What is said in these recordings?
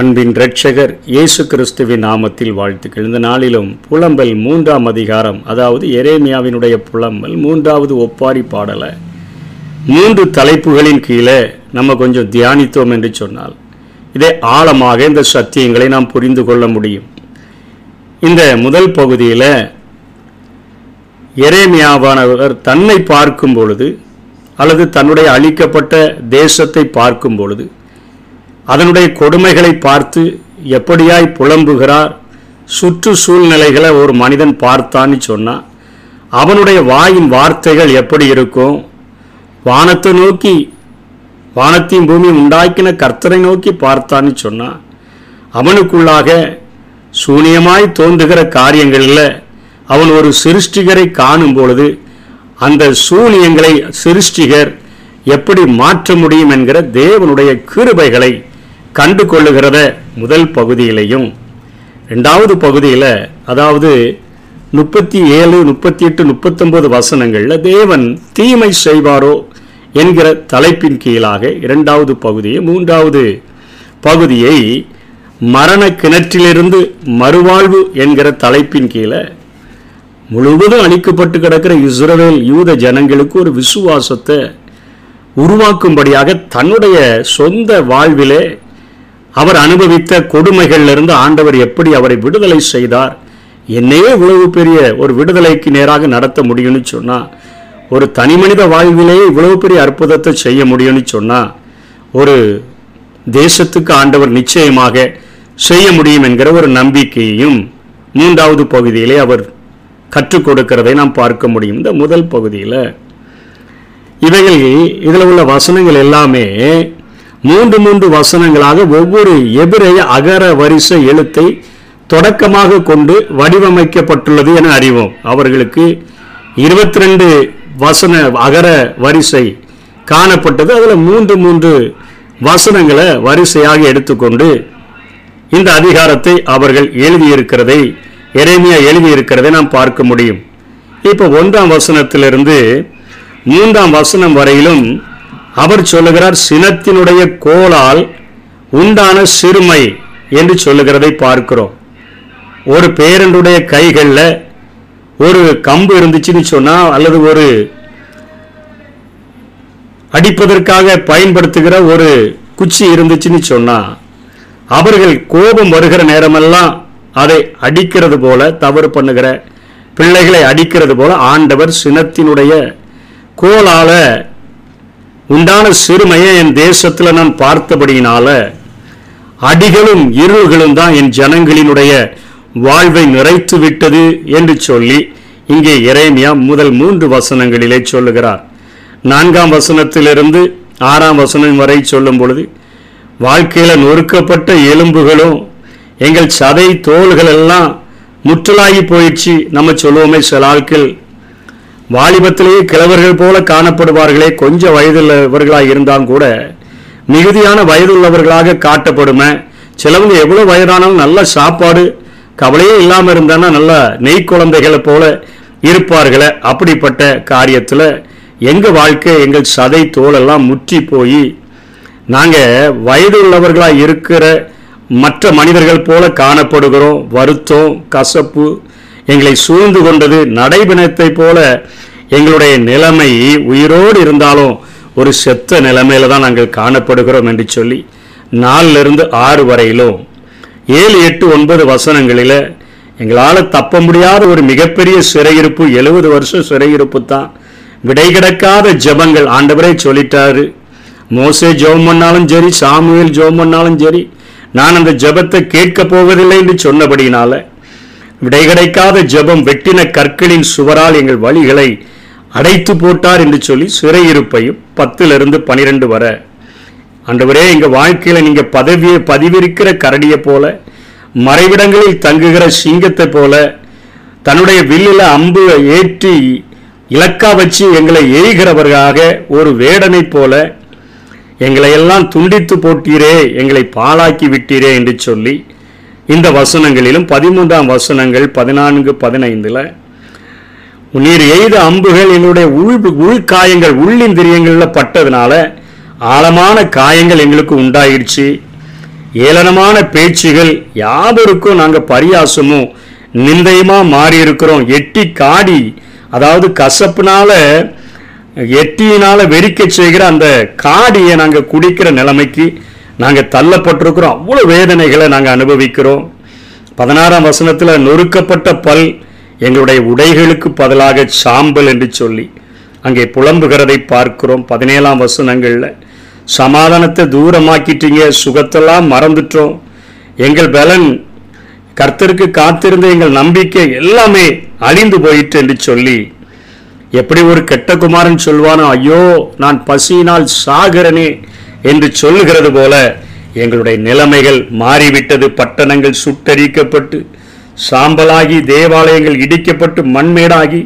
அன்பின் இரட்சகர் இயேசு கிறிஸ்துவின் நாமத்தில் வாழ்த்துக்கள் இந்த நாளிலும் புலம்பல் மூன்றாம் அதிகாரம் அதாவது எரேமியாவினுடைய புலம்பல் மூன்றாவது ஒப்பாரி பாடலை. மூன்று தலைப்புகளின் கீழே நம்ம கொஞ்சம் தியானித்தோம் என்று சொன்னால் இதை ஆழமாக இந்த சத்தியங்களை நாம் புரிந்து கொள்ள முடியும். இந்த முதல் பகுதியில் எரேமியாவானவர் தன்னை பார்க்கும் பொழுது அல்லது தன்னுடைய அழிக்கப்பட்ட தேசத்தை பார்க்கும் பொழுது அதனுடைய கொடுமைகளை பார்த்து எப்படியாய் புலம்புகிறார்? சுற்று சூழ்நிலைகளை ஒரு மனிதன் பார்த்தான்னு சொன்னால் அவனுடைய வாயின் வார்த்தைகள் எப்படி இருக்கும்? வானத்தை நோக்கி வானத்தையும் பூமி உண்டாக்கின கர்த்தரை நோக்கி பார்த்தான்னு சொன்னால் அவனுக்குள்ளாக சூனியமாய் தோன்றுகிற காரியங்களில் அவன் ஒரு சிருஷ்டிகரை காணும் பொழுது அந்த சூனியங்களை சிருஷ்டிகர் எப்படி மாற்ற முடியும் என்கிற தேவனுடைய கிருபைகளை கண்டு கொள்ளுகிறத முதல் பகுதியிலையும் ரெண்டாவது பகுதியில் அதாவது முப்பத்தி ஏழு முப்பத்தி எட்டு முப்பத்தொம்போது வசனங்களில் தேவன் தீமை செய்வாரோ என்கிற தலைப்பின் கீழாக இரண்டாவது பகுதியை மூன்றாவது பகுதியை மரண கிணற்றிலிருந்து மறுவாழ்வு என்கிற தலைப்பின் கீழே முழுவதும் அழிக்கப்பட்டு கிடக்கிற இஸ்ரவேல் யூத ஜனங்களுக்கு ஒரு விசுவாசத்தை உருவாக்கும்படியாக தன்னுடைய சொந்த வாழ்விலே அவர் அனுபவித்த கொடுமைகளிலிருந்து ஆண்டவர் எப்படி அவரை விடுதலை செய்தார்? என்னையே இவ்வளவு பெரிய ஒரு விடுதலைக்கு நேராக நடத்த முடியும்னு சொன்னால் ஒரு தனி மனித வாழ்விலேயே இவ்வளவு பெரிய அற்புதத்தை செய்ய முடியும்னு சொன்னால் ஒரு தேசத்துக்கு ஆண்டவர் நிச்சயமாக செய்ய முடியும் என்கிற ஒரு நம்பிக்கையையும் மூன்றாவது பகுதியிலே அவர் கற்றுக் கொடுக்கிறதை நாம் பார்க்க முடியும். இந்த முதல் பகுதியில் இவைகள் இதில் உள்ள வசனங்கள் எல்லாமே மூன்று மூன்று வசனங்களாக ஒவ்வொரு எபிரேய அகர வரிசை எழுத்தை தொடக்கமாக கொண்டு வடிவமைக்கப்பட்டுள்ளது என அறிவோம். அவர்களுக்கு இருபத்தி ரெண்டு வசன அகர வரிசை காணப்பட்டது. அதில் மூன்று மூன்று வசனங்களை வரிசையாக எடுத்துக்கொண்டு இந்த அதிகாரத்தை அவர்கள் எழுதியிருக்கிறதை எரேமியா எழுதியிருக்கிறதை நாம் பார்க்க முடியும். இப்போ ஒன்றாம் வசனத்திலிருந்து மூன்றாம் வசனம் வரையிலும் அவர் சொல்லுகிறார் சினத்தினுடைய கோலால் உண்டான சிறுமை என்று சொல்லுகிறதை பார்க்கிறோம். ஒரு பேரனுடைய கைகளில் ஒரு கம்பு இருந்துச்சுன்னு சொன்னால் அல்லது ஒரு அடிப்பதற்காக பயன்படுத்துகிற ஒரு குச்சி இருந்துச்சுன்னு சொன்னால் அவர்கள் கோபம் வருகிற நேரமெல்லாம் அதை அடிக்கிறது போல தவறு பண்ணுகிற பிள்ளைகளை அடிக்கிறது போல ஆண்டவர் சினத்தினுடைய கோலால உண்டான சிறுமையை என் தேசத்தில் நான் பார்த்தபடியினால அடிகளும் இருள்களும் தான் என் ஜனங்களினுடைய வாழ்வை நிறைத்து விட்டது என்று சொல்லி இங்கே இறைமையா முதல் மூன்று வசனங்களிலே சொல்லுகிறார். நான்காம் வசனத்திலிருந்து ஆறாம் வசனம் வரை சொல்லும் பொழுது வாழ்க்கையில் நொறுக்கப்பட்ட எலும்புகளும் எங்கள் சதை தோள்கள் எல்லாம் முற்றலாகி போயிடுச்சு. நம்ம சொல்லுவோமே சில ஆட்கள் வாலிபத்திலேயே கிழவர்கள் போல காணப்படுவார்களே கொஞ்சம் வயதுள்ளவர்களாக இருந்தாலும் கூட மிகுதியான வயதுள்ளவர்களாக காட்டப்படுமே. சிலவங்க எவ்வளோ வயதானாலும் நல்ல சாப்பாடு கவலையே இல்லாமல் இருந்தானா நல்ல நெய் குழந்தைகளை போல இருப்பார்களே. அப்படிப்பட்ட காரியத்தில் எங்கள் வாழ்க்கை எங்கள் சதை தோலெல்லாம் முற்றி போய் நாங்கள் வயது உள்ளவர்களாக இருக்கிற மற்ற மனிதர்கள் போல காணப்படுகிறோம். வருத்தம் கசப்பு எங்களை சூழ்ந்து கொண்டது நடைபிணத்தை போல எங்களுடைய நிலைமை உயிரோடு இருந்தாலும் ஒரு செத்த நிலைமையில தான் நாங்கள் காணப்படுகிறோம் என்று சொல்லி நாலிலிருந்து ஆறு வரையிலும் ஏழு எட்டு ஒன்பது வசனங்களில் எங்களால் தப்ப முடியாத ஒரு மிகப்பெரிய சிறையிருப்பு எழுபது வருஷம் சிறையிருப்பு தான். விடை கிடக்காத ஜபங்கள். ஆண்டவரே சொல்லிட்டாரு. மோசே ஜெபம் பண்ணாலும் சரி சாமுவேல் ஜெபம் பண்ணாலும் சரி நான் அந்த ஜபத்தை கேட்க போவதில்லை என்று சொன்னபடினால விடை கிடைக்காத ஜபம் வெட்டின கற்களின் சுவரால் எங்கள் வழிகளை அடைத்து போட்டார் என்று சொல்லி சிறையிருப்பையும் பத்திலிருந்து பனிரெண்டு வர. ஆண்டவரே எங்கள் வாழ்க்கையில் நீங்கள் பதவியை பதிவிருக்கிற கரடியை போல மறைவிடங்களில் தங்குகிற சிங்கத்தை போல தன்னுடைய வில்லில் அம்பு ஏற்றி இலக்கா வச்சு எங்களை எய்கிறவர்களாக ஒரு வேடனை போல எங்களை எல்லாம் துண்டித்து போட்டீரே எங்களை பாழாக்கி விட்டீரே என்று சொல்லி இந்த வசனங்களிலும் பதிமூன்றாம் வசனங்கள் பதினான்கு பதினைந்தில் நீர் எய்த அம்புகள் எங்களுடைய உள் உள்காயங்கள் உள்ளிந்திரியங்களில் பட்டதுனால ஆழமான காயங்கள் எங்களுக்கு உண்டாயிடுச்சு. ஏளனமான பேச்சுகள் யாவருக்கும் நாங்கள் பரியாசமும் நிந்தயமாக மாறி இருக்கிறோம் எட்டி காடி அதாவது கசப்புனால எட்டியினால வெறிக்க செய்கிற அந்த காடியை நாங்கள் குடிக்கிற நிலைமைக்கு நாங்கள் தள்ளப்பட்டிருக்கிறோம். அவ்வளோ வேதனைகளை நாங்கள் அனுபவிக்கிறோம். பதினாறாம் வசனத்தில் நொறுக்கப்பட்ட பல் எங்களுடைய உடைகளுக்கு பதிலாக சாம்பல் என்று சொல்லி அங்கே புலம்புகிறதை பார்க்கிறோம். பதினேழாம் வசனங்களில் சமாதானத்தை தூரமாக்கிட்டீங்க சுகத்தெல்லாம் மறந்துட்டோம். எங்கள் பலன் கர்த்தருக்கு காத்திருந்த எங்கள் நம்பிக்கை எல்லாமே அழிந்து போயிட்டு என்று சொல்லி எப்படி ஒரு கெட்ட குமாரன் சொல்வானோ ஐயோ நான் பசியினால் சாகிறனே என்று சொல்லுகிறது போல எங்களுடைய நிலைமைகள் மாறிவிட்டது. பட்டணங்கள் சுட்டரிக்கப்பட்டு சாம்பலாகி தேவாலயங்கள் இடிக்கப்பட்டு மண்மேடாகி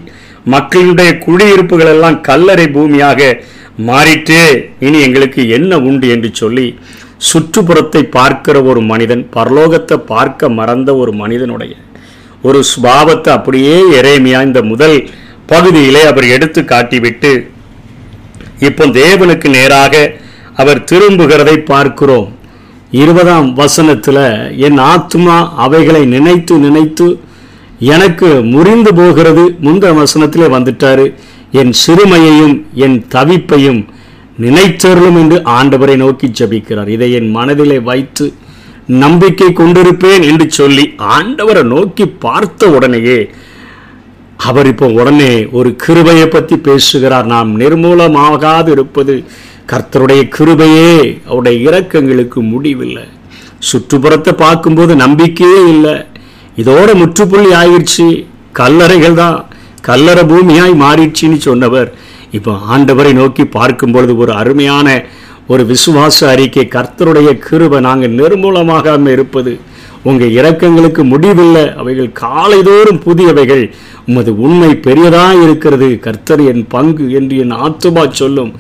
மக்களுடைய குடியிருப்புகள் எல்லாம் கல்லறை பூமியாக மாறிட்டே. இனி எங்களுக்கு என்ன உண்டு என்று சொல்லி சுற்றுப்புறத்தை பார்க்கிற ஒரு மனிதன் பரலோகத்தை பார்க்க மறந்த ஒரு மனிதனுடைய ஒரு சுபாவத்தை அப்படியே இறைமையா இந்த முதல் பகுதியிலே அவர் எடுத்து காட்டிவிட்டு இப்போ தேவனுக்கு நேராக அவர் திரும்புகிறதை பார்க்கிறோம். இருபதாம் வசனத்தில் என் ஆத்மா அவைகளை நினைத்து நினைத்து எனக்கு முறிந்து போகிறது முந்த வசனத்திலே வந்துட்டாரு. என் சிறுமையையும் என் தவிப்பையும் நினைத்தருளும் என்று ஆண்டவரை நோக்கி ஜபிக்கிறார். இதை என் மனதிலே வைத்து நம்பிக்கை கொண்டிருப்பேன் என்று சொல்லி ஆண்டவரை நோக்கி பார்த்த உடனேயே அவர் இப்போ உடனே ஒரு கிருபையை பற்றி பேசுகிறார். நாம் நிர்மூலமாகாது இருப்பது கர்த்தருடைய கிருபையே அவருடைய இரக்கங்களுக்கு முடிவில்லை. சுற்றுப்புறத்தை பார்க்கும்போது நம்பிக்கையே இல்லை. இதோட முற்றுப்புள்ளி ஆயிடுச்சு. கல்லறைகள் தான். கல்லறை பூமியாய் மாறிடுச்சின்னு சொன்னவர். இப்போ ஆண்டவரை நோக்கி பார்க்கும் பொழுது ஒரு அருமையான ஒரு விசுவாச அறிக்கை கர்த்தருடைய கிருபை நாங்கள் நிர்மூலமாகாமல் இருப்பது. உங்கள் இரக்கங்களுக்கு முடிவில்லை. அவைகள் காலைதோறும் புதியவைகள். உமது உண்மை பெரியதாக இருக்கிறது. கர்த்தர் என் பங்கு என்று என் ஆத்துமா சொல்லும்.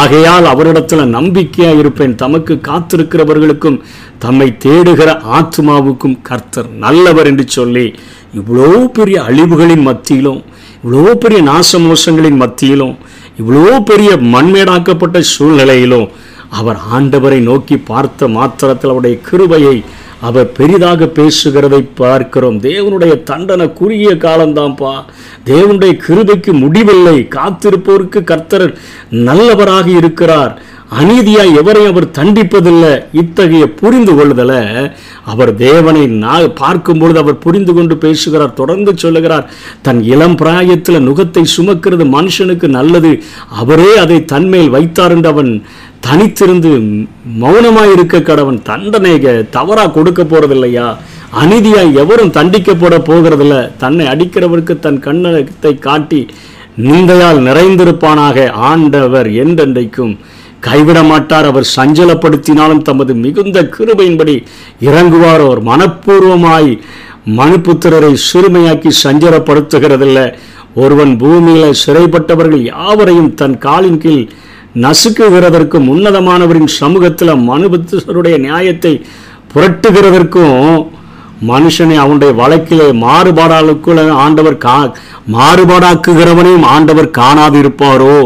ஆகையால் அவரிடத்தில் நம்பிக்கையாக இருப்பேன். தமக்கு காத்திருக்கிறவர்களுக்கும் தம்மை தேடுகிற ஆத்மாவுக்கும் கர்த்தர் நல்லவர் என்று சொல்லி இவ்வளோ பெரிய அழிவுகளின் மத்தியிலும் இவ்வளோ பெரிய நாசமோசங்களின் மத்தியிலும் இவ்வளோ பெரிய மண்மேடாக்கப்பட்ட சூழ்நிலையிலும் அவர் ஆண்டவரை நோக்கி பார்த்த மாத்திரத்தில் அவருடைய கிருபையை அவர் பெரிதாக பேசுகிறதை பார்க்கிறோம். தேவனுடைய தண்டனை குறுகிய காலம்தான்ப்பா. தேவனுடைய கிருபைக்கு முடிவில்லை. காத்திருப்போருக்கு கர்த்தர் நல்லவராக இருக்கிறார். அநீதியாய் எவரையும் அவர் தண்டிப்பதில்லை? இத்தகைய புரிந்து கொள்ளுதல அவர் தேவனை நான் பார்க்கும்பொழுது அவர் புரிந்து கொண்டு பேசுகிறார் தொடர்ந்து சொல்லுகிறார். தன் இளம் பிராயத்தில் நுகத்தை சுமக்கிறது மனுஷனுக்கு நல்லது. அவரே அதை தன்மேல் வைத்தார் என்று அவன் தனித்திருந்து மௌனமாக இருக்க கடவன் தண்டனை தவறா கொடுக்க போறதில்லையா? அநீதியாய் எவரும் தண்டிக்கப்பட போகிறதில்ல. தன்னை அடிக்கிறவருக்கு தன் கண்ணத்தை காட்டி நிந்தையால் நிறைந்திருப்பானாக ஆண்டவர் என்றென்றைக்கும். கைவிட மாட்டார் அவர் சஞ்சலப்படுத்தினாலும் தமது மிகுந்த கிருபையின்படி இறங்குவார். அவர் மனப்பூர்வமாய் மனுப்புத்திரரை சிறுமையாக்கி சஞ்சலப்படுத்துகிறதில்ல. ஒருவன் பூமியில சிறைப்பட்டவர்கள் யாவரையும் தன் காலின் கீழ் நசுக்குகிறதற்கும் உன்னதமானவரின் சமூகத்தில் மனுபுத்திரருடைய நியாயத்தை புரட்டுகிறதற்கும் மனுஷனை அவனுடைய வழக்கிலே மாறுபாடாளுக்குள்ள ஆண்டவர் கா மாறுபாடாக்குகிறவனையும் ஆண்டவர் காணாதிருப்பாரோ?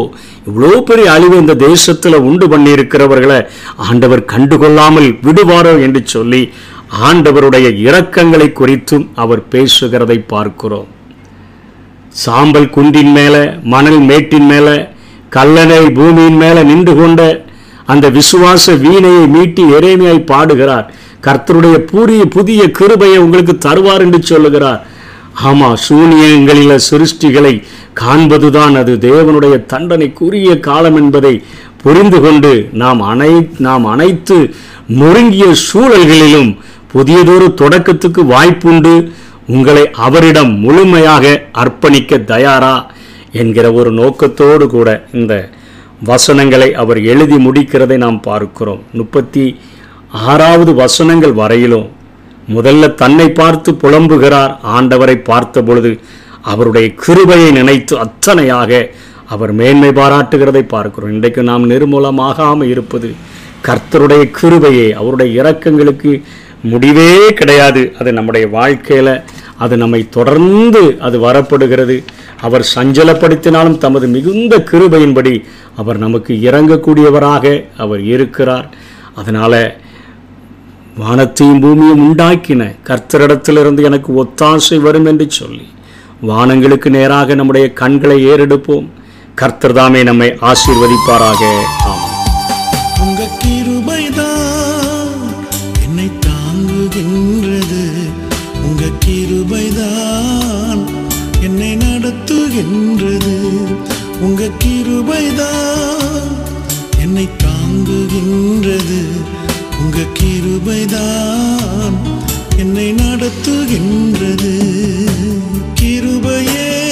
இவ்வளோ பெரிய அழிவு இந்த தேசத்தில் உண்டு பண்ணியிருக்கிறவர்களை ஆண்டவர் கண்டுகொள்ளாமல் விடுவாரோ என்று சொல்லி ஆண்டவருடைய இரக்கங்களை குறித்தும் அவர் பேசுகிறதை பார்க்கிறோம். சாம்பல் குண்டின் மேலே மணல் மேட்டின் மேலே கல்லணை பூமியின் மேலே நின்று கொண்ட அந்த விசுவாச வீணையை மீட்டி எரேமையாய் பாடுகிறார். கர்த்தருடைய பூரிய புதிய கிருபையை உங்களுக்கு தருவார் என்று சொல்லுகிறார். ஆமா சூனியங்களில சிருஷ்டிகளை காண்பதுதான் அது தேவனுடைய தண்டனைக்குரிய காலம் என்பதை புரிந்து கொண்டு நாம் அனை நாம் அனைத்து நொறுங்கிய சூழல்களிலும் புதியதொரு தொடக்கத்துக்கு வாய்ப்புண்டு. உங்களை அவரிடம் முழுமையாக அர்ப்பணிக்க தயாரா என்கிற ஒரு நோக்கத்தோடு கூட இந்த வசனங்களை அவர் எழுதி முடிக்கிறதை நாம் பார்க்கிறோம். முப்பத்தி ஆறாவது வசனங்கள் வரையிலும் முதல்ல தன்னை பார்த்து புலம்புகிறார் ஆண்டவரை பார்த்த பொழுது அவருடைய கிருபையை நினைத்து அத்தனையாக அவர் மேன்மை பாராட்டுகிறதை பார்க்கிறோம். இன்றைக்கு நாம் நிர்மூலமாகாமல் இருப்பது கர்த்தருடைய கிருபையை. அவருடைய இரக்கங்களுக்கு முடிவே கிடையாது. அது நம்முடைய வாழ்க்கையில் அது நம்மை தொடர்ந்து அது வரப்படுகிறது. அவர் சஞ்சலப்படுத்தினாலும் தமது மிகுந்த கிருபையின்படி அவர் நமக்கு இறங்கக்கூடியவராக அவர் இருக்கிறார். அதனால் வானத்தையும் பூமியும் உண்டாக்கின கர்த்தரிடத்திலிருந்து எனக்கு ஒத்தாசை வரும் என்று சொல்லி வானங்களுக்கு நேராக நம்முடைய கண்களை ஏறெடுப்போம். கர்த்தர் தாமே நம்மை ஆசீர்வதிப்பாராக. ஆமாம் உங்க என்னை தாங்குகின்றது. உங்க கிருபைதான் என்னை நடத்துகின்றது. உங்க கிருபைதான் என்னை தாங்குகின்றது. உங்க கிருபைதான் என்னை நடத்துகின்றது. கிருபையே